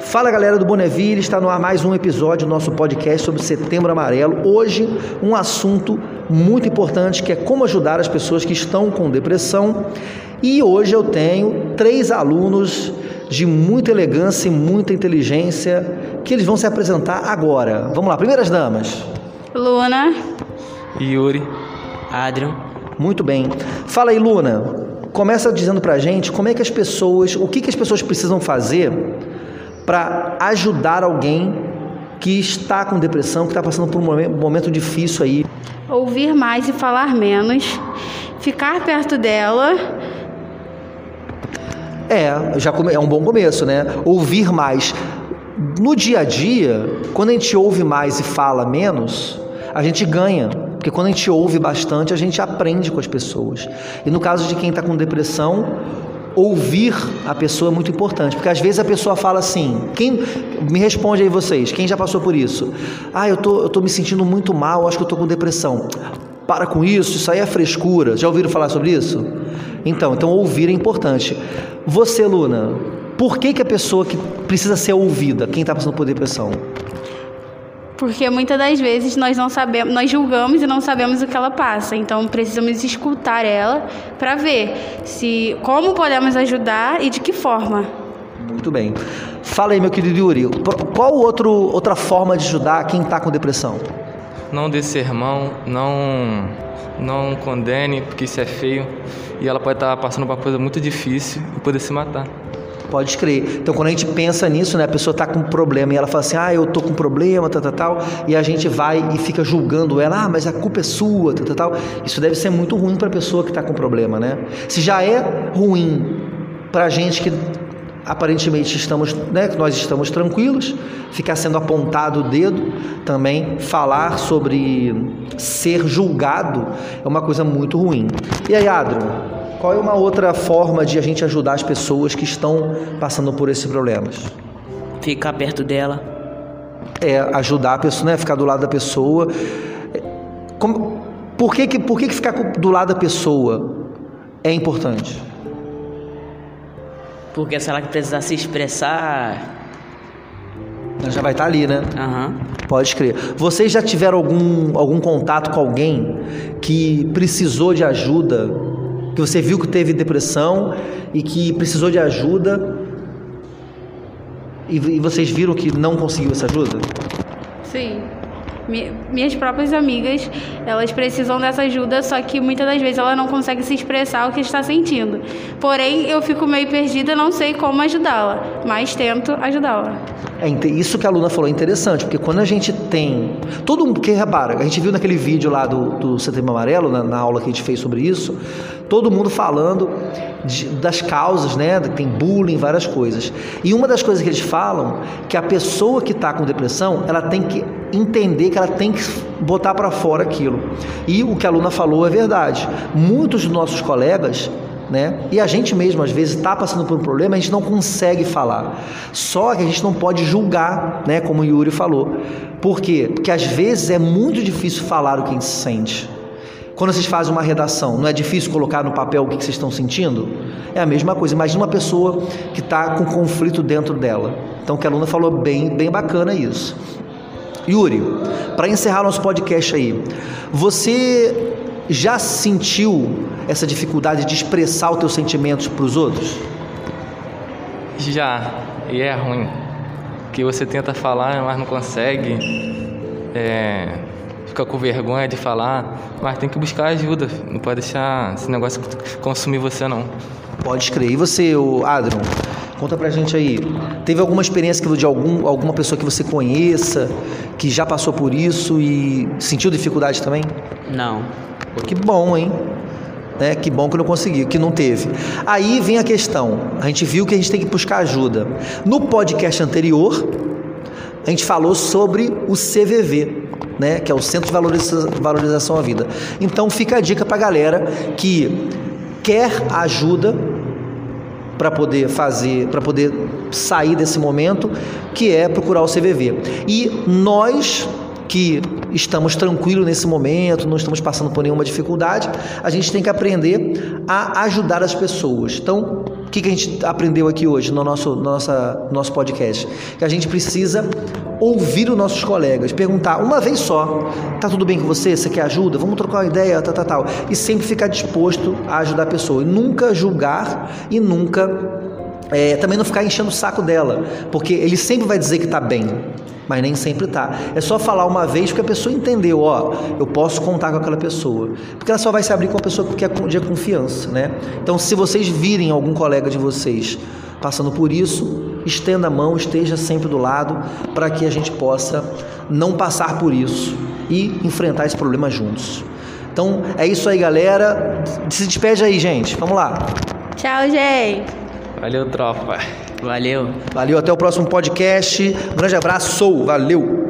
Fala galera do Bonneville, está no ar mais um episódio do nosso podcast sobre Setembro Amarelo. Hoje, um assunto muito importante que é como ajudar as pessoas que estão com depressão. E hoje eu tenho três alunos de muita elegância e muita inteligência que eles vão se apresentar agora. Vamos lá, primeiras damas. Luna. Yuri. Adrian. Muito bem. Fala aí, Luna. Começa dizendo pra gente como é que as pessoas, o que, que as pessoas precisam fazer para ajudar alguém que está com depressão, que está passando por um momento difícil aí. Ouvir mais e falar menos, ficar perto dela. É, já é um bom começo, né? Ouvir mais. No dia a dia, quando a gente ouve mais e fala menos, a gente ganha. Porque quando a gente ouve bastante, a gente aprende com as pessoas. E no caso de quem está com depressão, ouvir a pessoa é muito importante, porque às vezes a pessoa fala assim, quem me responde aí vocês, quem já passou por isso? Ah, eu tô, eu tô me sentindo muito mal, acho que eu tô com depressão. Para com isso, isso aí é frescura. Já ouviram falar sobre isso? Então, então ouvir é importante. Você, Luna, por que, que a pessoa que precisa ser ouvida, quem está passando por depressão? Porque muitas das vezes nós não sabemos, nós julgamos e não sabemos o que ela passa. Então precisamos escutar ela para ver se como podemos ajudar e de que forma. Muito bem. Fala aí, meu querido Yuri, qual outro, outra forma de ajudar quem está com depressão? Não dê sermão, não não condene, porque isso é feio e ela pode estar tá passando por uma coisa muito difícil e poder se matar. Pode crer. Então, quando a gente pensa nisso, né, a pessoa está com um problema e ela fala assim: ah, eu tô com um problema, tal, tal, tal, e a gente vai e fica julgando ela: ah, mas a culpa é sua, tal, tal, tal. Isso deve ser muito ruim para a pessoa que está com problema, né? Se já é ruim para a gente que aparentemente estamos, né, nós estamos tranquilos, ficar sendo apontado o dedo, também falar sobre ser julgado é uma coisa muito ruim. E aí, Adro, qual é uma outra forma de a gente ajudar as pessoas que estão passando por esses problemas? Ficar perto dela. É, ajudar a pessoa, né? Ficar do lado da pessoa. Como, por que, que, por que, que ficar do lado da pessoa é importante? Porque se ela precisar se expressar. Ela já vai estar ali, né? Uhum. Pode crer. Vocês já tiveram algum, algum contato com alguém que precisou de ajuda que você viu que teve depressão e que precisou de ajuda e, e vocês viram que não conseguiu essa ajuda? Sim minhas próprias amigas, elas precisam dessa ajuda, só que muitas das vezes ela não consegue se expressar o que está sentindo. Porém, eu fico meio perdida, não sei como ajudá-la, mas tento ajudá-la. É, isso que a aluna falou é interessante, porque quando a gente tem. Todo mundo. Porque repara, a gente viu naquele vídeo lá do, do Setembro Amarelo, na, na aula que a gente fez sobre isso, todo mundo falando de, das causas, né? Tem bullying, várias coisas. E uma das coisas que eles falam que a pessoa que está com depressão, ela tem que entender que ela tem que botar para fora aquilo. E o que a aluna falou é verdade. Muitos dos nossos colegas né? E a gente mesmo às vezes está passando por um problema, a gente não consegue falar. Só que a gente não pode julgar, né? Como o Yuri falou. Por quê? Porque às vezes é muito difícil falar o que a gente sente. Quando vocês fazem uma redação, não é difícil colocar no papel o que vocês estão sentindo? É a mesma coisa. Imagina uma pessoa que está com conflito dentro dela. Então, o que a aluna falou bem, bem bacana isso. Yuri, para encerrar nosso podcast aí, você já sentiu essa dificuldade de expressar os teus sentimentos para os outros? Já, e é ruim. Que você tenta falar, mas não consegue. É, fica com vergonha de falar, mas tem que buscar ajuda. Não pode deixar esse negócio consumir você, não. Pode crer. E você, Adron? Conta pra gente aí. Teve alguma experiência de algum, alguma pessoa que você conheça, que já passou por isso e sentiu dificuldade também? Não. Que bom, hein? Né? Que bom que não conseguiu, que não teve. Aí vem a questão. A gente viu que a gente tem que buscar ajuda. No podcast anterior, a gente falou sobre o CVV, né? Que é o Centro de Valorização, à Vida. Então fica a dica para a galera que quer ajuda para poder fazer, para poder sair desse momento, que é procurar o CVV. E nós que estamos tranquilos nesse momento, não estamos passando por nenhuma dificuldade, a gente tem que aprender a ajudar as pessoas. Então, o que, que a gente aprendeu aqui hoje no nosso, no nossa, nosso podcast? Que a gente precisa ouvir os nossos colegas, perguntar uma vez só: tá tudo bem com você? Você quer ajuda? Vamos trocar uma ideia, tal, tal, tal. E sempre ficar disposto a ajudar a pessoa. E nunca julgar e nunca. É, também não ficar enchendo o saco dela, porque ele sempre vai dizer que tá bem mas nem sempre tá. É só falar uma vez que a pessoa entendeu, ó, eu posso contar com aquela pessoa. Porque ela só vai se abrir com a pessoa que é de confiança, né? Então, se vocês virem algum colega de vocês passando por isso, estenda a mão, esteja sempre do lado, para que a gente possa não passar por isso e enfrentar esse problema juntos. Então, é isso aí, galera. Se despede aí, gente. Vamos lá. Tchau, gente. Valeu, tropa. Valeu. Valeu, até o próximo podcast. Um grande abraço, valeu!